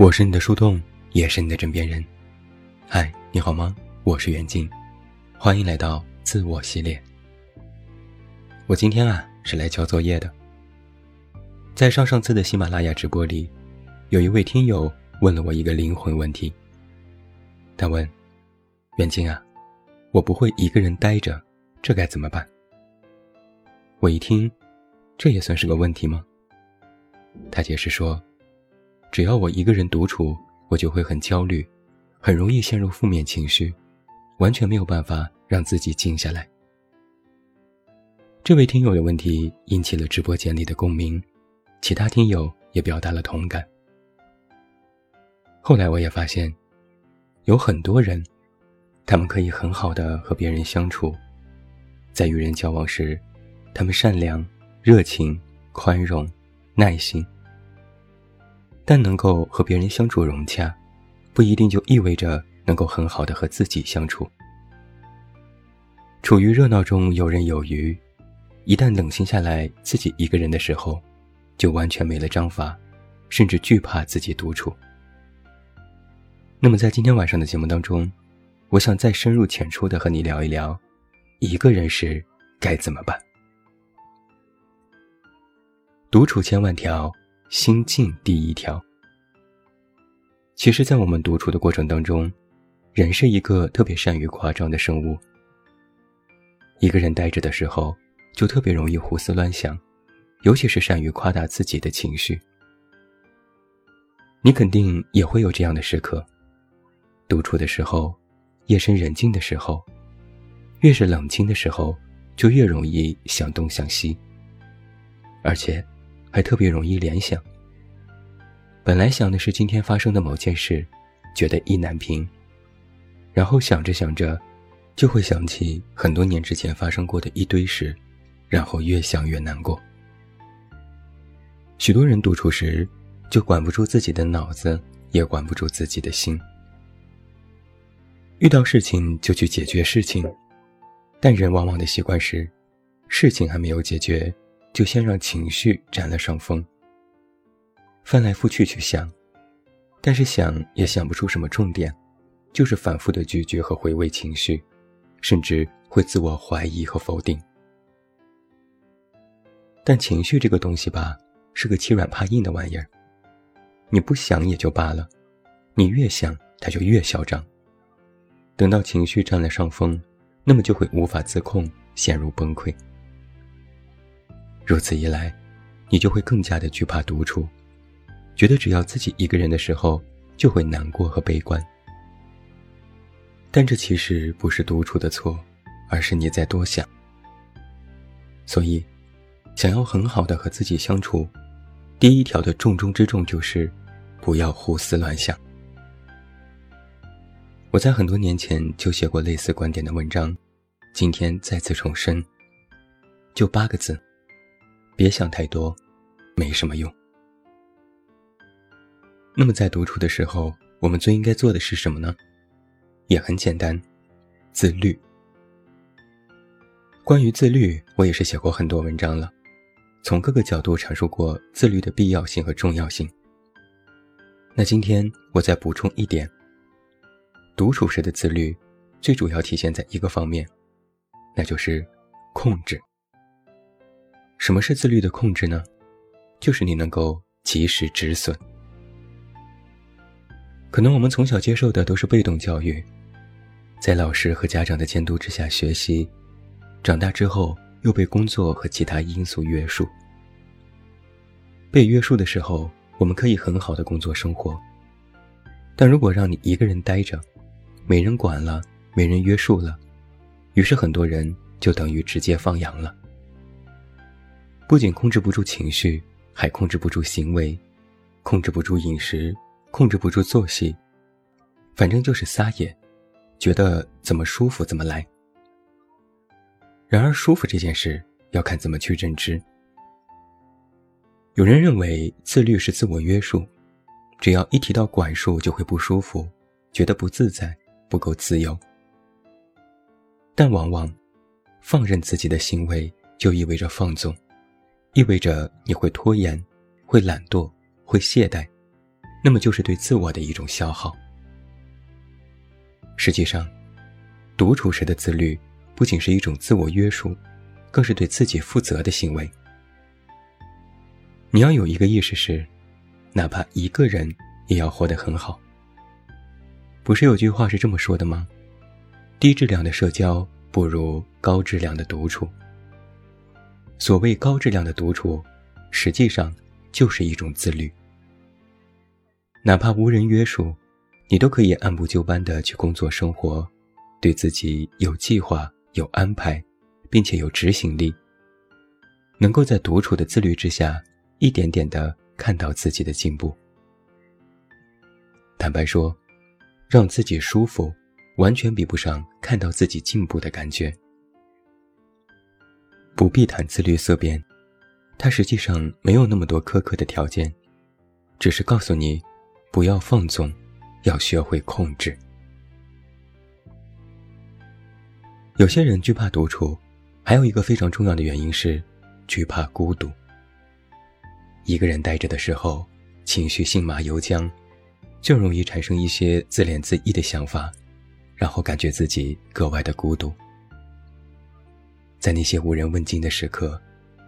我是你的树洞，也是你的枕边人。嗨，你好吗？我是袁静，欢迎来到自我系列。我今天啊是来交作业的。在上上次的喜马拉雅直播里，有一位听友问了我一个灵魂问题。他问：“袁静啊，我不会一个人待着，这该怎么办？”我一听，这也算是个问题吗？他解释说。只要我一个人独处，我就会很焦虑，很容易陷入负面情绪，完全没有办法让自己静下来。这位听友的问题引起了直播间里的共鸣，其他听友也表达了同感。后来我也发现，有很多人，他们可以很好的和别人相处，在与人交往时，他们善良、热情、宽容、耐心。但能够和别人相处融洽，不一定就意味着能够很好的和自己相处。处于热闹中游刃有余，一旦冷静下来，自己一个人的时候，就完全没了章法，甚至惧怕自己独处。那么在今天晚上的节目当中，我想再深入浅出的和你聊一聊，一个人时该怎么办。独处千万条。心境第一条。其实，在我们独处的过程当中，人是一个特别善于夸张的生物。一个人呆着的时候，就特别容易胡思乱想，尤其是善于夸大自己的情绪。你肯定也会有这样的时刻：独处的时候，夜深人静的时候，越是冷清的时候，就越容易想东想西，而且。还特别容易联想。本来想的是今天发生的某件事，觉得意难平。然后想着想着，就会想起很多年之前发生过的一堆事，然后越想越难过。许多人独处时，就管不住自己的脑子，也管不住自己的心。遇到事情就去解决事情，但人往往的习惯是，事情还没有解决。就先让情绪占了上风，翻来覆去去想，但是想也想不出什么重点，就是反复的咀嚼和回味情绪，甚至会自我怀疑和否定。但情绪这个东西吧，是个欺软怕硬的玩意儿，你不想也就罢了，你越想它就越嚣张。等到情绪占了上风，那么就会无法自控，陷入崩溃。如此一来，你就会更加的惧怕独处，觉得只要自己一个人的时候就会难过和悲观。但这其实不是独处的错，而是你在多想。所以，想要很好的和自己相处，第一条的重中之重就是不要胡思乱想。我在很多年前就写过类似观点的文章，今天再次重申，就八个字。别想太多，没什么用。那么在独处的时候，我们最应该做的是什么呢？也很简单，自律。关于自律，我也是写过很多文章了，从各个角度阐述过自律的必要性和重要性。那今天我再补充一点，独处时的自律，最主要体现在一个方面，那就是控制。什么是自律的控制呢？就是你能够及时止损。可能我们从小接受的都是被动教育，在老师和家长的监督之下学习，长大之后又被工作和其他因素约束。被约束的时候，我们可以很好的工作生活，但如果让你一个人待着，没人管了，没人约束了，于是很多人就等于直接放羊了。不仅控制不住情绪，还控制不住行为，控制不住饮食，控制不住作息，反正就是撒野，觉得怎么舒服怎么来。然而，舒服这件事要看怎么去认知。有人认为自律是自我约束，只要一提到管束就会不舒服，觉得不自在，不够自由。但往往，放任自己的行为就意味着放纵。意味着你会拖延，会懒惰，会懈怠，那么就是对自我的一种消耗。实际上，独处时的自律不仅是一种自我约束，更是对自己负责的行为。你要有一个意识是，哪怕一个人也要活得很好。不是有句话是这么说的吗？低质量的社交不如高质量的独处。所谓高质量的独处，实际上就是一种自律。哪怕无人约束，你都可以按部就班的去工作生活，对自己有计划、有安排，并且有执行力。能够在独处的自律之下，一点点的看到自己的进步。坦白说。让自己舒服，完全比不上看到自己进步的感觉。不必谈自律色变，它实际上没有那么多苛刻的条件，只是告诉你，不要放纵，要学会控制。有些人惧怕独处，还有一个非常重要的原因是惧怕孤独。一个人待着的时候，情绪性马由缰。就容易产生一些自怜自艾的想法，然后感觉自己格外的孤独。在那些无人问津的时刻，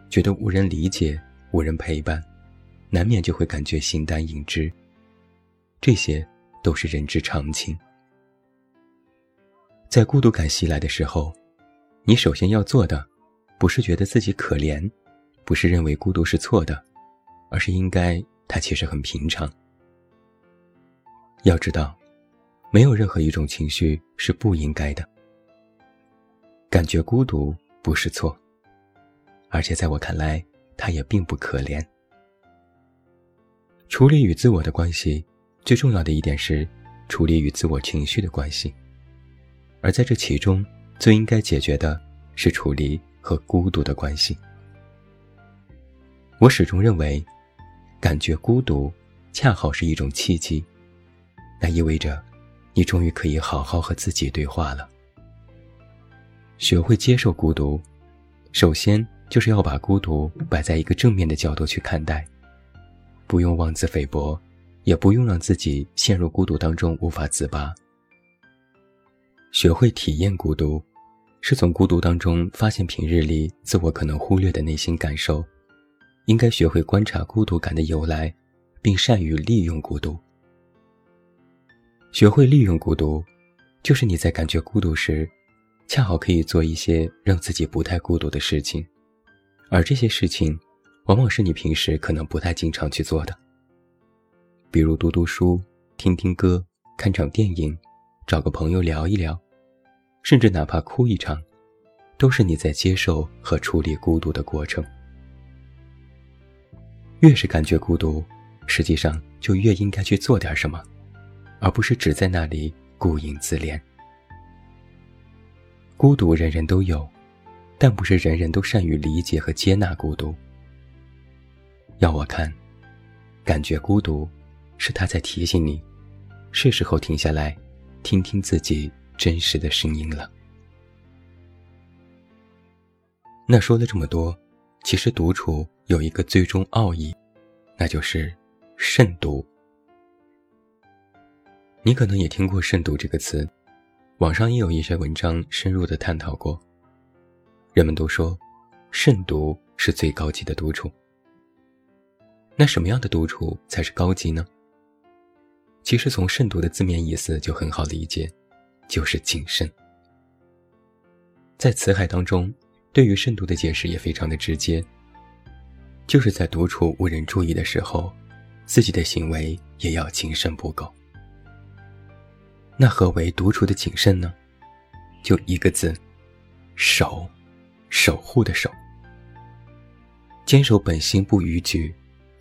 觉得无人理解、无人陪伴，难免就会感觉形单影只。这些都是人之常情。在孤独感袭来的时候，你首先要做的，不是觉得自己可怜，不是认为孤独是错的，而是应该它其实很平常。要知道，没有任何一种情绪是不应该的。感觉孤独不是错，而且在我看来，他也并不可怜。处理与自我的关系，最重要的一点是处理与自我情绪的关系，而在这其中，最应该解决的是处理和孤独的关系。我始终认为，感觉孤独，恰好是一种契机。那意味着，你终于可以好好和自己对话了。学会接受孤独，首先就是要把孤独摆在一个正面的角度去看待，不用妄自菲薄，也不用让自己陷入孤独当中无法自拔。学会体验孤独，是从孤独当中发现平日里自我可能忽略的内心感受，应该学会观察孤独感的由来，并善于利用孤独。学会利用孤独，就是你在感觉孤独时，恰好可以做一些让自己不太孤独的事情，而这些事情，往往是你平时可能不太经常去做的。比如读读书、听听歌、看场电影、找个朋友聊一聊，甚至哪怕哭一场，都是你在接受和处理孤独的过程。越是感觉孤独，实际上就越应该去做点什么。而不是只在那里顾影自怜。孤独人人都有，但不是人人都善于理解和接纳孤独。要我看，感觉孤独，是他在提醒你，是时候停下来，听听自己真实的声音了。那说了这么多，其实独处有一个最终奥义，那就是慎独。你可能也听过“慎独”这个词，网上也有一些文章深入的探讨过。人们都说，慎独是最高级的独处。那什么样的独处才是高级呢？其实从“慎独”的字面意思就很好理解，就是谨慎。在《辞海》当中，对于慎独的解释也非常的直接，就是在独处无人注意的时候，自己的行为也要谨慎不苟。那何为独处的谨慎呢？就一个字，守，守护的守。坚守本心不逾矩，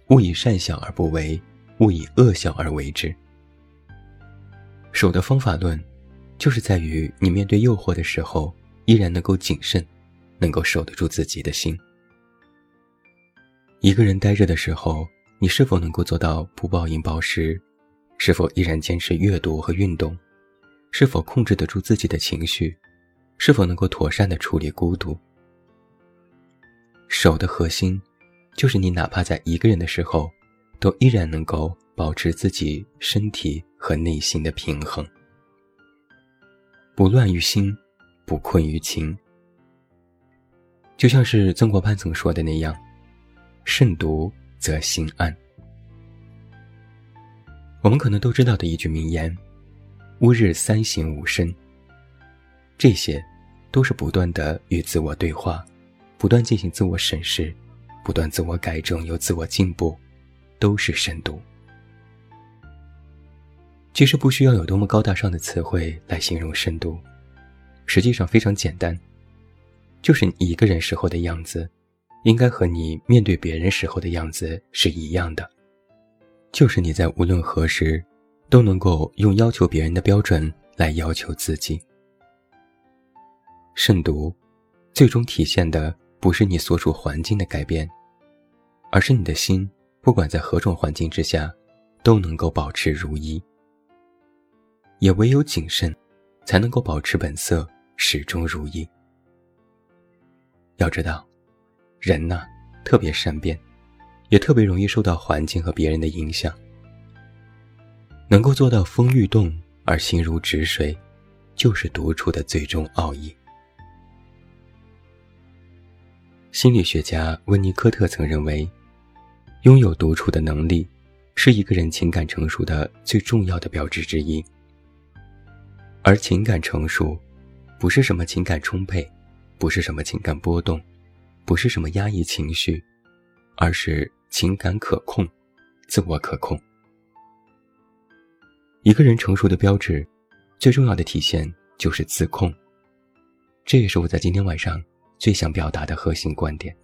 勿以善小而不为，勿以恶小而为之。守的方法论，就是在于你面对诱惑的时候，依然能够谨慎，能够守得住自己的心。一个人待着的时候，你是否能够做到不暴饮暴食？是否依然坚持阅读和运动？是否控制得住自己的情绪？是否能够妥善的处理孤独？守的核心，就是你哪怕在一个人的时候，都依然能够保持自己身体和内心的平衡，不乱于心，不困于情。就像是曾国藩曾说的那样：“慎独则心安。”我们可能都知道的一句名言：“吾日三省吾身。”这些，都是不断的与自我对话，不断进行自我审视，不断自我改正又自我进步，都是深度。其实不需要有多么高大上的词汇来形容深度，实际上非常简单，就是你一个人时候的样子，应该和你面对别人时候的样子是一样的，就是你在无论何时，都能够用要求别人的标准来要求自己。慎独，最终体现的不是你所处环境的改变，而是你的心，不管在何种环境之下，都能够保持如一。也唯有谨慎，才能够保持本色，始终如一。要知道，人呐，特别善变，也特别容易受到环境和别人的影响。能够做到风欲动而心如止水，就是独处的最终奥义。心理学家温尼科特曾认为，拥有独处的能力，是一个人情感成熟的最重要的标志之一。而情感成熟，不是什么情感充沛，不是什么情感波动，不是什么压抑情绪，而是情感可控，自我可控。一个人成熟的标志，最重要的体现就是自控。这也是我在今天晚上最想表达的核心观点。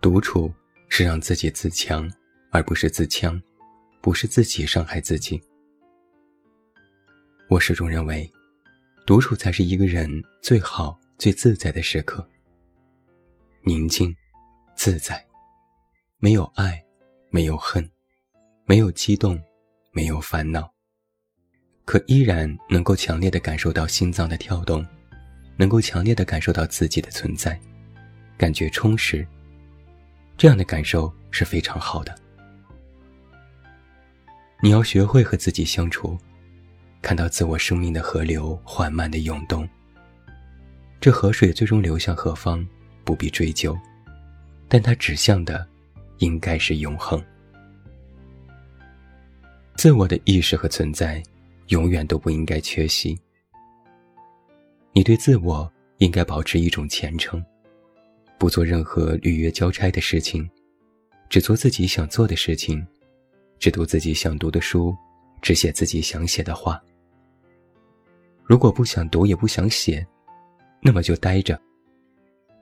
独处是让自己自强，而不是自强，不是自己伤害自己。我始终认为，独处才是一个人最好、最自在的时刻。宁静、自在，没有爱，没有恨，没有激动，没有烦恼，可依然能够强烈的感受到心脏的跳动，能够强烈的感受到自己的存在，感觉充实。这样的感受是非常好的。你要学会和自己相处。看到自我生命的河流缓慢的涌动，这河水最终流向何方，不必追究，但它指向的，应该是永恒。自我的意识和存在，永远都不应该缺席。你对自我应该保持一种虔诚，不做任何履约交差的事情，只做自己想做的事情，只读自己想读的书，只写自己想写的话。如果不想读也不想写，那么就待着。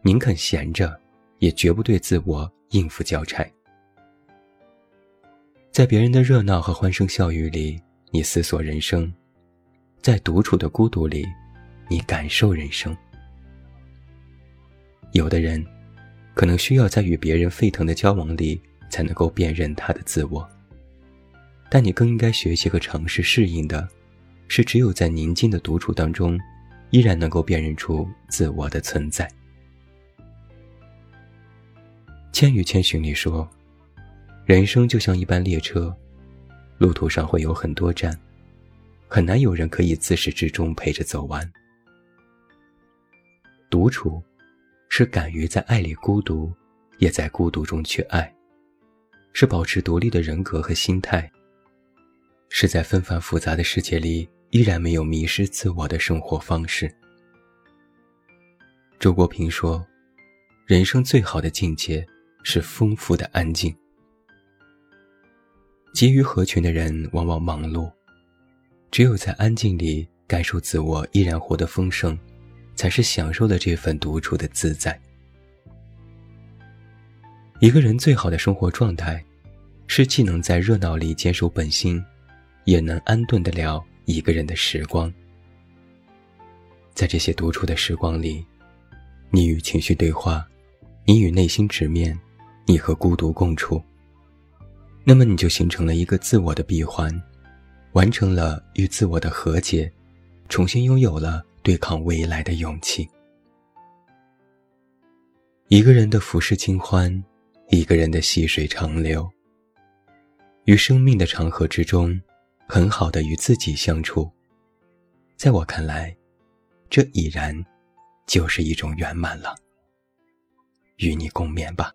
宁肯闲着，也绝不对自我应付交差。在别人的热闹和欢声笑语里，你思索人生；在独处的孤独里，你感受人生。有的人，可能需要在与别人沸腾的交往里，才能够辨认他的自我。但你更应该学习和尝试适应的。是只有在宁静的独处当中，依然能够辨认出自我的存在。《千与千寻》里说：“人生就像一班列车，路途上会有很多站，很难有人可以自始至终陪着走完。”独处，是敢于在爱里孤独，也在孤独中去爱；是保持独立的人格和心态；是在纷繁复杂的世界里。依然没有迷失自我的生活方式。周国平说：“人生最好的境界是丰富的安静。急于合群的人往往忙碌，只有在安静里感受自我依然活得丰盛，才是享受了这份独处的自在。一个人最好的生活状态，是既能在热闹里坚守本心，也能安顿得了。”一个人的时光，在这些独处的时光里，你与情绪对话，你与内心直面，你和孤独共处。那么你就形成了一个自我的闭环，完成了与自我的和解，重新拥有了对抗未来的勇气。一个人的浮世清欢，一个人的细水长流。于生命的长河之中，很好的与自己相处，在我看来，这已然就是一种圆满了。与你共勉吧。